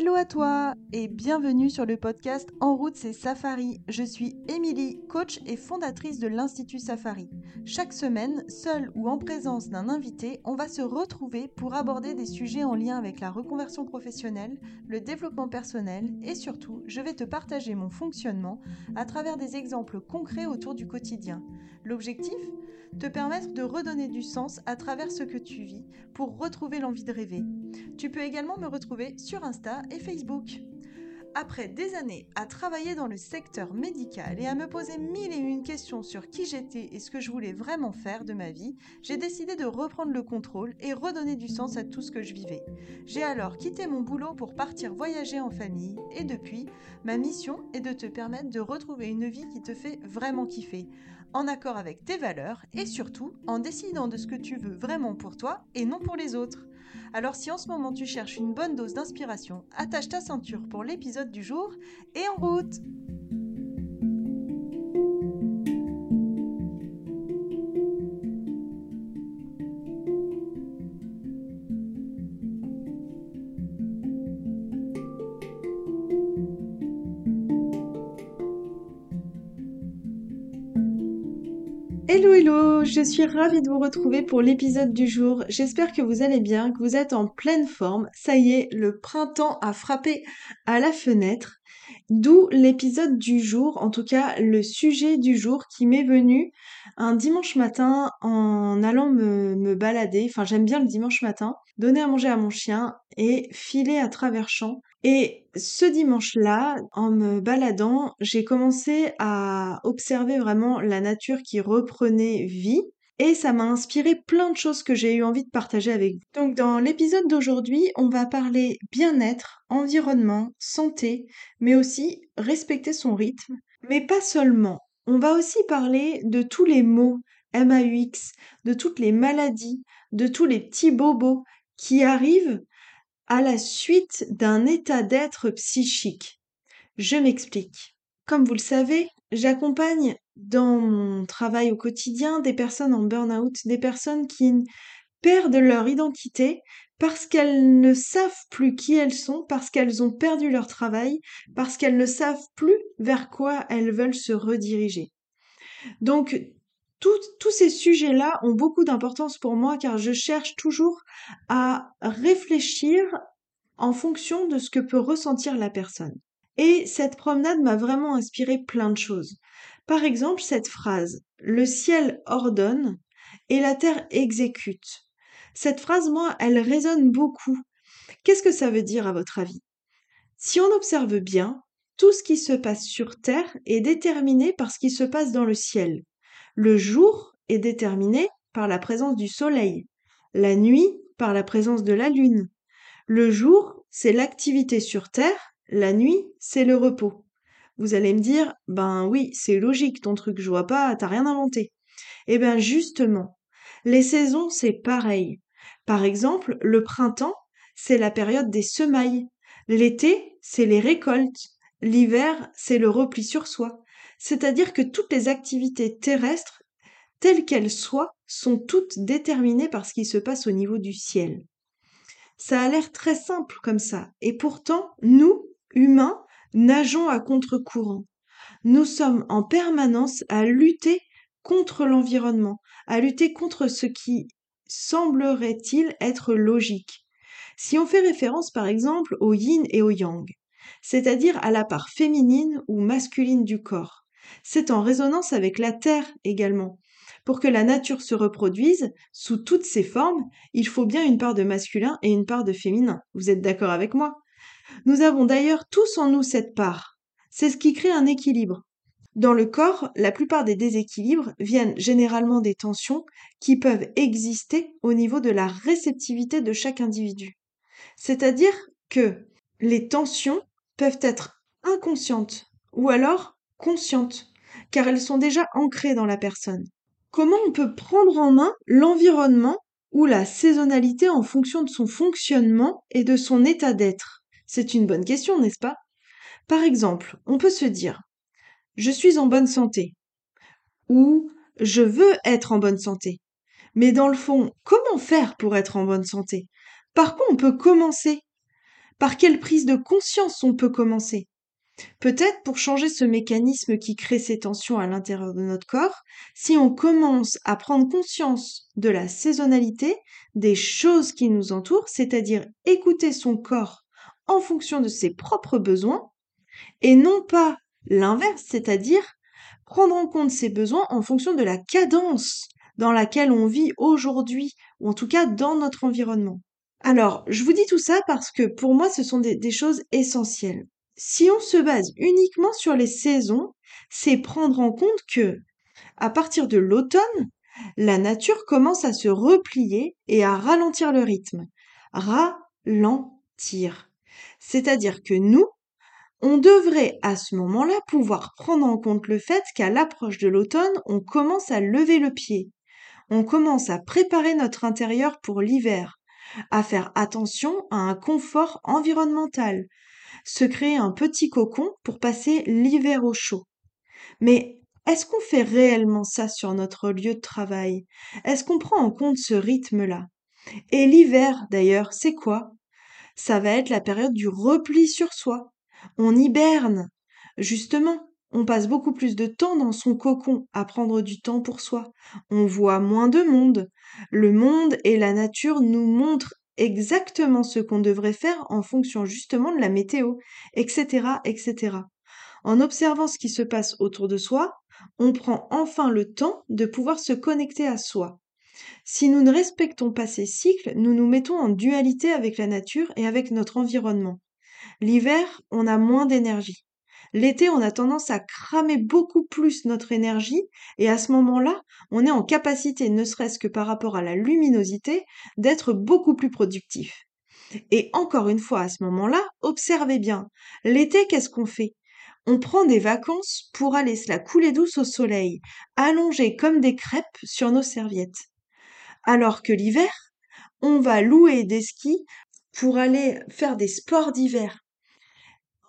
Hello à toi et bienvenue sur le podcast En route c'est Safari. Je suis Émilie, coach et fondatrice de l'Institut Safari. Chaque semaine, seule ou en présence d'un invité, on va se retrouver pour aborder des sujets en lien avec la reconversion professionnelle, le développement personnel et surtout, je vais te partager mon fonctionnement à travers des exemples concrets autour du quotidien. L'objectif? Te permettre de redonner du sens à travers ce que tu vis pour retrouver l'envie de rêver. Tu peux également me retrouver sur Insta et Facebook. Après des années à travailler dans le secteur médical et à me poser mille et une questions sur qui j'étais et ce que je voulais vraiment faire de ma vie, j'ai décidé de reprendre le contrôle et redonner du sens à tout ce que je vivais. J'ai alors quitté mon boulot pour partir voyager en famille et depuis, ma mission est de te permettre de retrouver une vie qui te fait vraiment kiffer, en accord avec tes valeurs et surtout en décidant de ce que tu veux vraiment pour toi et non pour les autres. Alors si en ce moment tu cherches une bonne dose d'inspiration, attache ta ceinture pour l'épisode du jour et en route Hello hello, je suis ravie de vous retrouver pour l'épisode du jour. J'espère que vous allez bien, que vous êtes en pleine forme. Ça y est, le printemps a frappé à la fenêtre. D'où l'épisode du jour, en tout cas le sujet du jour qui m'est venu un dimanche matin en allant me, me balader. Enfin j'aime bien le dimanche matin, donner à manger à mon chien et filer à travers champs. Et ce dimanche-là, en me baladant, j'ai commencé à observer vraiment la nature qui reprenait vie. Et ça m'a inspiré plein de choses que j'ai eu envie de partager avec vous. Donc dans l'épisode d'aujourd'hui, on va parler bien-être, environnement, santé, mais aussi respecter son rythme. Mais pas seulement. On va aussi parler de tous les mots MAUX, de toutes les maladies, de tous les petits bobos qui arrivent à la suite d'un état d'être psychique. Je m'explique. Comme vous le savez, j'accompagne dans mon travail au quotidien des personnes en burn-out, des personnes qui perdent leur identité parce qu'elles ne savent plus qui elles sont, parce qu'elles ont perdu leur travail, parce qu'elles ne savent plus vers quoi elles veulent se rediriger. Donc tous ces sujets-là ont beaucoup d'importance pour moi car je cherche toujours à réfléchir en fonction de ce que peut ressentir la personne. Et cette promenade m'a vraiment inspiré plein de choses. Par exemple, cette phrase Le ciel ordonne et la terre exécute. Cette phrase, moi, elle résonne beaucoup. Qu'est-ce que ça veut dire à votre avis? Si on observe bien, tout ce qui se passe sur terre est déterminé par ce qui se passe dans le ciel. Le jour est déterminé par la présence du soleil, la nuit par la présence de la lune. Le jour, c'est l'activité sur Terre, la nuit, c'est le repos. Vous allez me dire, ben oui, c'est logique ton truc, je vois pas, t'as rien inventé. Eh bien justement, les saisons, c'est pareil. Par exemple, le printemps, c'est la période des semailles. L'été, c'est les récoltes. L'hiver, c'est le repli sur soi c'est-à-dire que toutes les activités terrestres, telles qu'elles soient, sont toutes déterminées par ce qui se passe au niveau du ciel. Ça a l'air très simple comme ça, et pourtant, nous, humains, nageons à contre-courant. Nous sommes en permanence à lutter contre l'environnement, à lutter contre ce qui semblerait-il être logique. Si on fait référence par exemple au yin et au yang, c'est-à-dire à la part féminine ou masculine du corps, c'est en résonance avec la Terre également. Pour que la nature se reproduise, sous toutes ses formes, il faut bien une part de masculin et une part de féminin. Vous êtes d'accord avec moi? Nous avons d'ailleurs tous en nous cette part. C'est ce qui crée un équilibre. Dans le corps, la plupart des déséquilibres viennent généralement des tensions qui peuvent exister au niveau de la réceptivité de chaque individu. C'est-à-dire que les tensions peuvent être inconscientes ou alors conscientes, car elles sont déjà ancrées dans la personne. Comment on peut prendre en main l'environnement ou la saisonnalité en fonction de son fonctionnement et de son état d'être? C'est une bonne question, n'est-ce pas? Par exemple, on peut se dire je suis en bonne santé ou je veux être en bonne santé. Mais dans le fond, comment faire pour être en bonne santé? Par quoi on peut commencer? Par quelle prise de conscience on peut commencer? Peut-être pour changer ce mécanisme qui crée ces tensions à l'intérieur de notre corps, si on commence à prendre conscience de la saisonnalité des choses qui nous entourent, c'est-à-dire écouter son corps en fonction de ses propres besoins, et non pas l'inverse, c'est-à-dire prendre en compte ses besoins en fonction de la cadence dans laquelle on vit aujourd'hui, ou en tout cas dans notre environnement. Alors, je vous dis tout ça parce que pour moi, ce sont des, choses essentielles si on se base uniquement sur les saisons, c'est prendre en compte que, à partir de l'automne, la nature commence à se replier et à ralentir le rythme. Ralentir. C'est-à-dire que nous, on devrait à ce moment-là pouvoir prendre en compte le fait qu'à l'approche de l'automne, on commence à lever le pied. On commence à préparer notre intérieur pour l'hiver, à faire attention à un confort environnemental, se créer un petit cocon pour passer l'hiver au chaud. Mais est-ce qu'on fait réellement ça sur notre lieu de travail? Est-ce qu'on prend en compte ce rythme-là? Et l'hiver, d'ailleurs, c'est quoi? Ça va être la période du repli sur soi. On hiberne. Justement, on passe beaucoup plus de temps dans son cocon à prendre du temps pour soi. On voit moins de monde. Le monde et la nature nous montrent exactement ce qu'on devrait faire en fonction justement de la météo, etc., etc. En observant ce qui se passe autour de soi, on prend enfin le temps de pouvoir se connecter à soi. Si nous ne respectons pas ces cycles, nous nous mettons en dualité avec la nature et avec notre environnement. L'hiver, on a moins d'énergie. L'été, on a tendance à cramer beaucoup plus notre énergie et à ce moment-là, on est en capacité, ne serait-ce que par rapport à la luminosité, d'être beaucoup plus productif. Et encore une fois, à ce moment-là, observez bien. L'été, qu'est-ce qu'on fait? On prend des vacances pour aller se la couler douce au soleil, allongés comme des crêpes sur nos serviettes. Alors que l'hiver, on va louer des skis pour aller faire des sports d'hiver,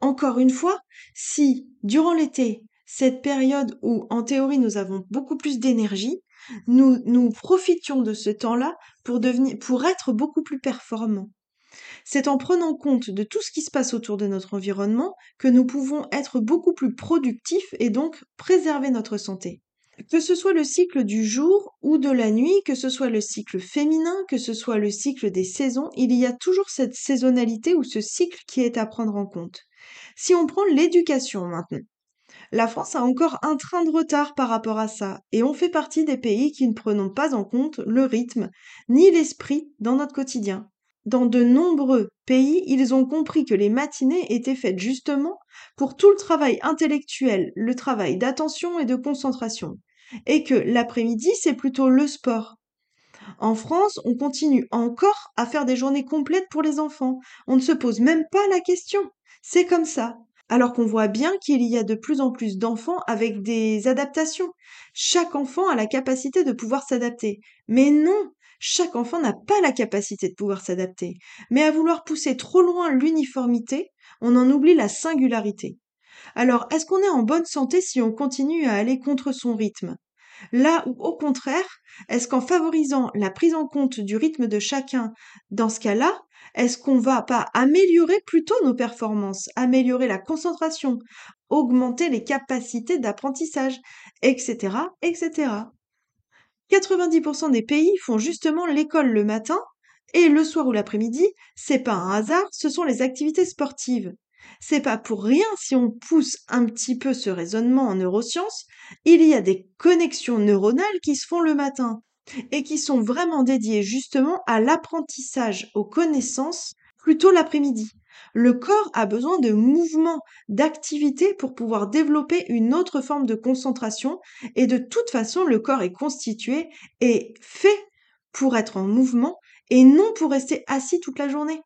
encore une fois, si durant l'été, cette période où en théorie nous avons beaucoup plus d'énergie, nous, nous profitions de ce temps-là pour devenir, pour être beaucoup plus performants. C'est en prenant compte de tout ce qui se passe autour de notre environnement que nous pouvons être beaucoup plus productifs et donc préserver notre santé. Que ce soit le cycle du jour ou de la nuit, que ce soit le cycle féminin, que ce soit le cycle des saisons, il y a toujours cette saisonnalité ou ce cycle qui est à prendre en compte. Si on prend l'éducation maintenant, la France a encore un train de retard par rapport à ça, et on fait partie des pays qui ne prenons pas en compte le rythme ni l'esprit dans notre quotidien. Dans de nombreux pays, ils ont compris que les matinées étaient faites justement pour tout le travail intellectuel, le travail d'attention et de concentration et que l'après-midi, c'est plutôt le sport. En France, on continue encore à faire des journées complètes pour les enfants. On ne se pose même pas la question. C'est comme ça. Alors qu'on voit bien qu'il y a de plus en plus d'enfants avec des adaptations. Chaque enfant a la capacité de pouvoir s'adapter. Mais non, chaque enfant n'a pas la capacité de pouvoir s'adapter. Mais à vouloir pousser trop loin l'uniformité, on en oublie la singularité. Alors, est-ce qu'on est en bonne santé si on continue à aller contre son rythme? Là où, au contraire, est-ce qu'en favorisant la prise en compte du rythme de chacun, dans ce cas-là, est-ce qu'on va pas améliorer plutôt nos performances, améliorer la concentration, augmenter les capacités d'apprentissage, etc., etc. 90% des pays font justement l'école le matin et le soir ou l'après-midi, c'est pas un hasard, ce sont les activités sportives. C'est pas pour rien si on pousse un petit peu ce raisonnement en neurosciences, il y a des connexions neuronales qui se font le matin et qui sont vraiment dédiées justement à l'apprentissage aux connaissances plutôt l'après-midi. Le corps a besoin de mouvement, d'activité pour pouvoir développer une autre forme de concentration et de toute façon le corps est constitué et fait pour être en mouvement et non pour rester assis toute la journée.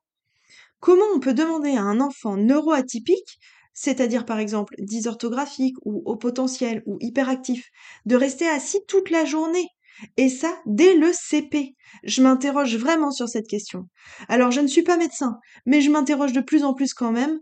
Comment on peut demander à un enfant neuroatypique, c'est-à-dire par exemple dysorthographique ou au potentiel ou hyperactif, de rester assis toute la journée et ça, dès le CP. Je m'interroge vraiment sur cette question. Alors, je ne suis pas médecin, mais je m'interroge de plus en plus quand même,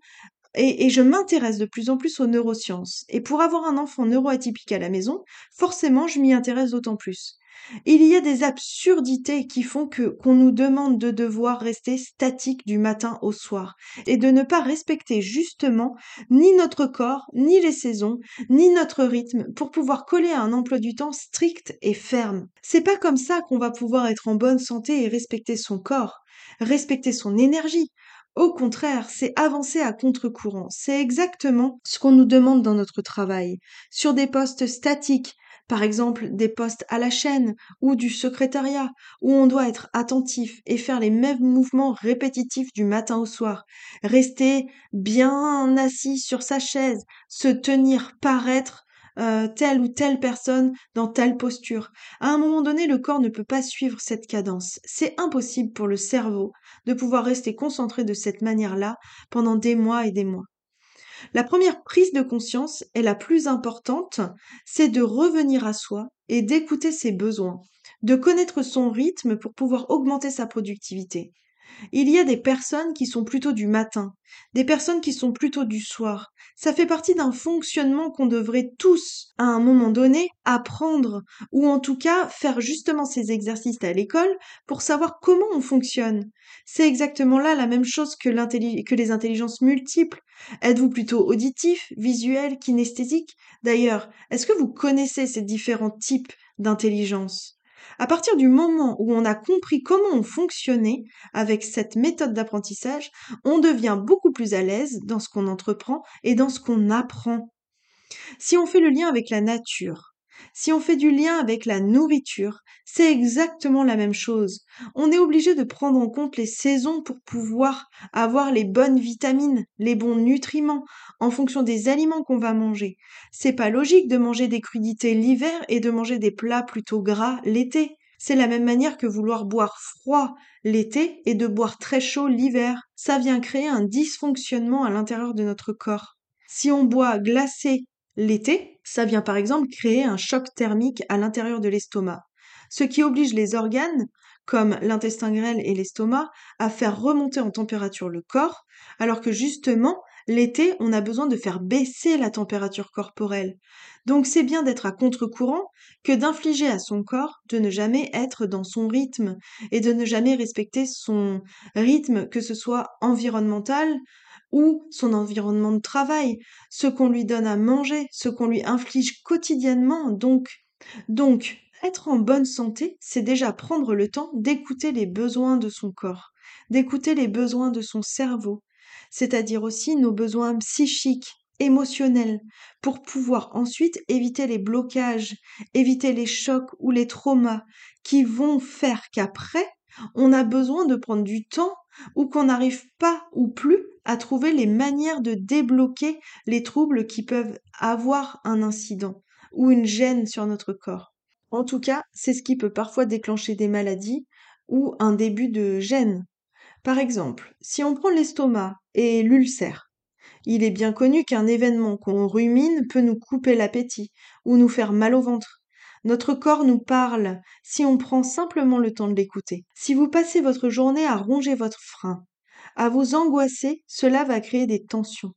et, et je m'intéresse de plus en plus aux neurosciences. Et pour avoir un enfant neuroatypique à la maison, forcément, je m'y intéresse d'autant plus. Il y a des absurdités qui font que qu'on nous demande de devoir rester statique du matin au soir et de ne pas respecter justement ni notre corps, ni les saisons, ni notre rythme pour pouvoir coller à un emploi du temps strict et ferme. C'est pas comme ça qu'on va pouvoir être en bonne santé et respecter son corps, respecter son énergie, au contraire, c'est avancer à contre-courant. C'est exactement ce qu'on nous demande dans notre travail. Sur des postes statiques, par exemple des postes à la chaîne ou du secrétariat, où on doit être attentif et faire les mêmes mouvements répétitifs du matin au soir, rester bien assis sur sa chaise, se tenir, paraître euh, telle ou telle personne dans telle posture. À un moment donné, le corps ne peut pas suivre cette cadence. C'est impossible pour le cerveau de pouvoir rester concentré de cette manière-là pendant des mois et des mois. La première prise de conscience est la plus importante, c'est de revenir à soi et d'écouter ses besoins, de connaître son rythme pour pouvoir augmenter sa productivité. Il y a des personnes qui sont plutôt du matin, des personnes qui sont plutôt du soir. Ça fait partie d'un fonctionnement qu'on devrait tous, à un moment donné, apprendre, ou en tout cas faire justement ces exercices à l'école pour savoir comment on fonctionne. C'est exactement là la même chose que, les intelligences multiples. Êtes-vous plutôt auditif, visuel, kinesthésique? D'ailleurs, est-ce que vous connaissez ces différents types d'intelligence? À partir du moment où on a compris comment on fonctionnait avec cette méthode d'apprentissage, on devient beaucoup plus à l'aise dans ce qu'on entreprend et dans ce qu'on apprend. Si on fait le lien avec la nature, si on fait du lien avec la nourriture, c'est exactement la même chose. On est obligé de prendre en compte les saisons pour pouvoir avoir les bonnes vitamines, les bons nutriments, en fonction des aliments qu'on va manger. C'est pas logique de manger des crudités l'hiver et de manger des plats plutôt gras l'été. C'est la même manière que vouloir boire froid l'été et de boire très chaud l'hiver. Ça vient créer un dysfonctionnement à l'intérieur de notre corps. Si on boit glacé l'été, ça vient par exemple créer un choc thermique à l'intérieur de l'estomac, ce qui oblige les organes, comme l'intestin grêle et l'estomac, à faire remonter en température le corps, alors que justement, l'été, on a besoin de faire baisser la température corporelle. Donc c'est bien d'être à contre-courant que d'infliger à son corps de ne jamais être dans son rythme et de ne jamais respecter son rythme, que ce soit environnemental, ou son environnement de travail, ce qu'on lui donne à manger, ce qu'on lui inflige quotidiennement. Donc, donc, être en bonne santé, c'est déjà prendre le temps d'écouter les besoins de son corps, d'écouter les besoins de son cerveau, c'est-à-dire aussi nos besoins psychiques, émotionnels, pour pouvoir ensuite éviter les blocages, éviter les chocs ou les traumas qui vont faire qu'après, on a besoin de prendre du temps ou qu'on n'arrive pas ou plus à trouver les manières de débloquer les troubles qui peuvent avoir un incident ou une gêne sur notre corps. En tout cas, c'est ce qui peut parfois déclencher des maladies ou un début de gêne. Par exemple, si on prend l'estomac et l'ulcère, il est bien connu qu'un événement qu'on rumine peut nous couper l'appétit ou nous faire mal au ventre. Notre corps nous parle si on prend simplement le temps de l'écouter. Si vous passez votre journée à ronger votre frein, à vous angoisser, cela va créer des tensions.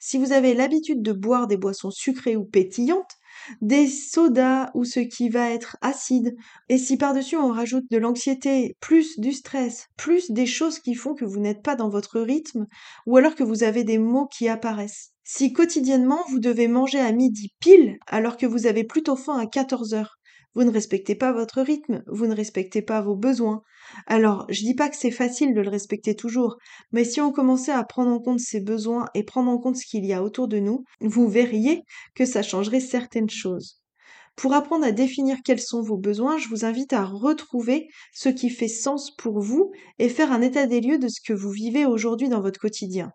Si vous avez l'habitude de boire des boissons sucrées ou pétillantes, des sodas ou ce qui va être acide, et si par-dessus on rajoute de l'anxiété, plus du stress, plus des choses qui font que vous n'êtes pas dans votre rythme, ou alors que vous avez des mots qui apparaissent. Si quotidiennement vous devez manger à midi pile alors que vous avez plutôt faim à 14 heures, vous ne respectez pas votre rythme, vous ne respectez pas vos besoins. Alors, je dis pas que c'est facile de le respecter toujours, mais si on commençait à prendre en compte ses besoins et prendre en compte ce qu'il y a autour de nous, vous verriez que ça changerait certaines choses. Pour apprendre à définir quels sont vos besoins, je vous invite à retrouver ce qui fait sens pour vous et faire un état des lieux de ce que vous vivez aujourd'hui dans votre quotidien.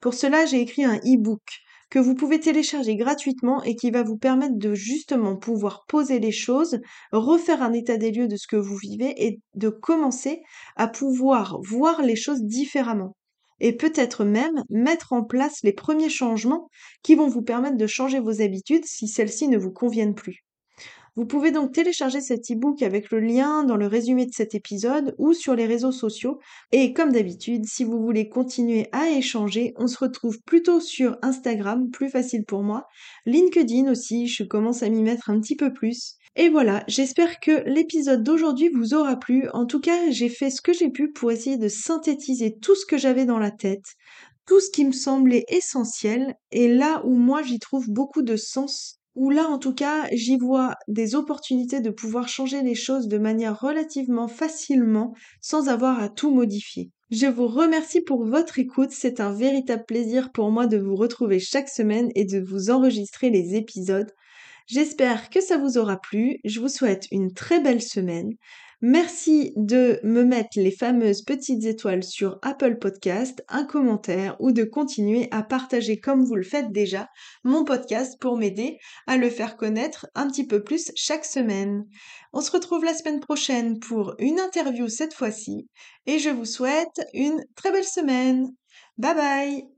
Pour cela, j'ai écrit un e-book que vous pouvez télécharger gratuitement et qui va vous permettre de justement pouvoir poser les choses, refaire un état des lieux de ce que vous vivez et de commencer à pouvoir voir les choses différemment. Et peut-être même mettre en place les premiers changements qui vont vous permettre de changer vos habitudes si celles-ci ne vous conviennent plus. Vous pouvez donc télécharger cet e-book avec le lien dans le résumé de cet épisode ou sur les réseaux sociaux. Et comme d'habitude, si vous voulez continuer à échanger, on se retrouve plutôt sur Instagram, plus facile pour moi. LinkedIn aussi, je commence à m'y mettre un petit peu plus. Et voilà, j'espère que l'épisode d'aujourd'hui vous aura plu. En tout cas, j'ai fait ce que j'ai pu pour essayer de synthétiser tout ce que j'avais dans la tête, tout ce qui me semblait essentiel, et là où moi j'y trouve beaucoup de sens où là en tout cas j'y vois des opportunités de pouvoir changer les choses de manière relativement facilement sans avoir à tout modifier. Je vous remercie pour votre écoute, c'est un véritable plaisir pour moi de vous retrouver chaque semaine et de vous enregistrer les épisodes. J'espère que ça vous aura plu. Je vous souhaite une très belle semaine. Merci de me mettre les fameuses petites étoiles sur Apple Podcast, un commentaire ou de continuer à partager comme vous le faites déjà mon podcast pour m'aider à le faire connaître un petit peu plus chaque semaine. On se retrouve la semaine prochaine pour une interview cette fois-ci et je vous souhaite une très belle semaine. Bye bye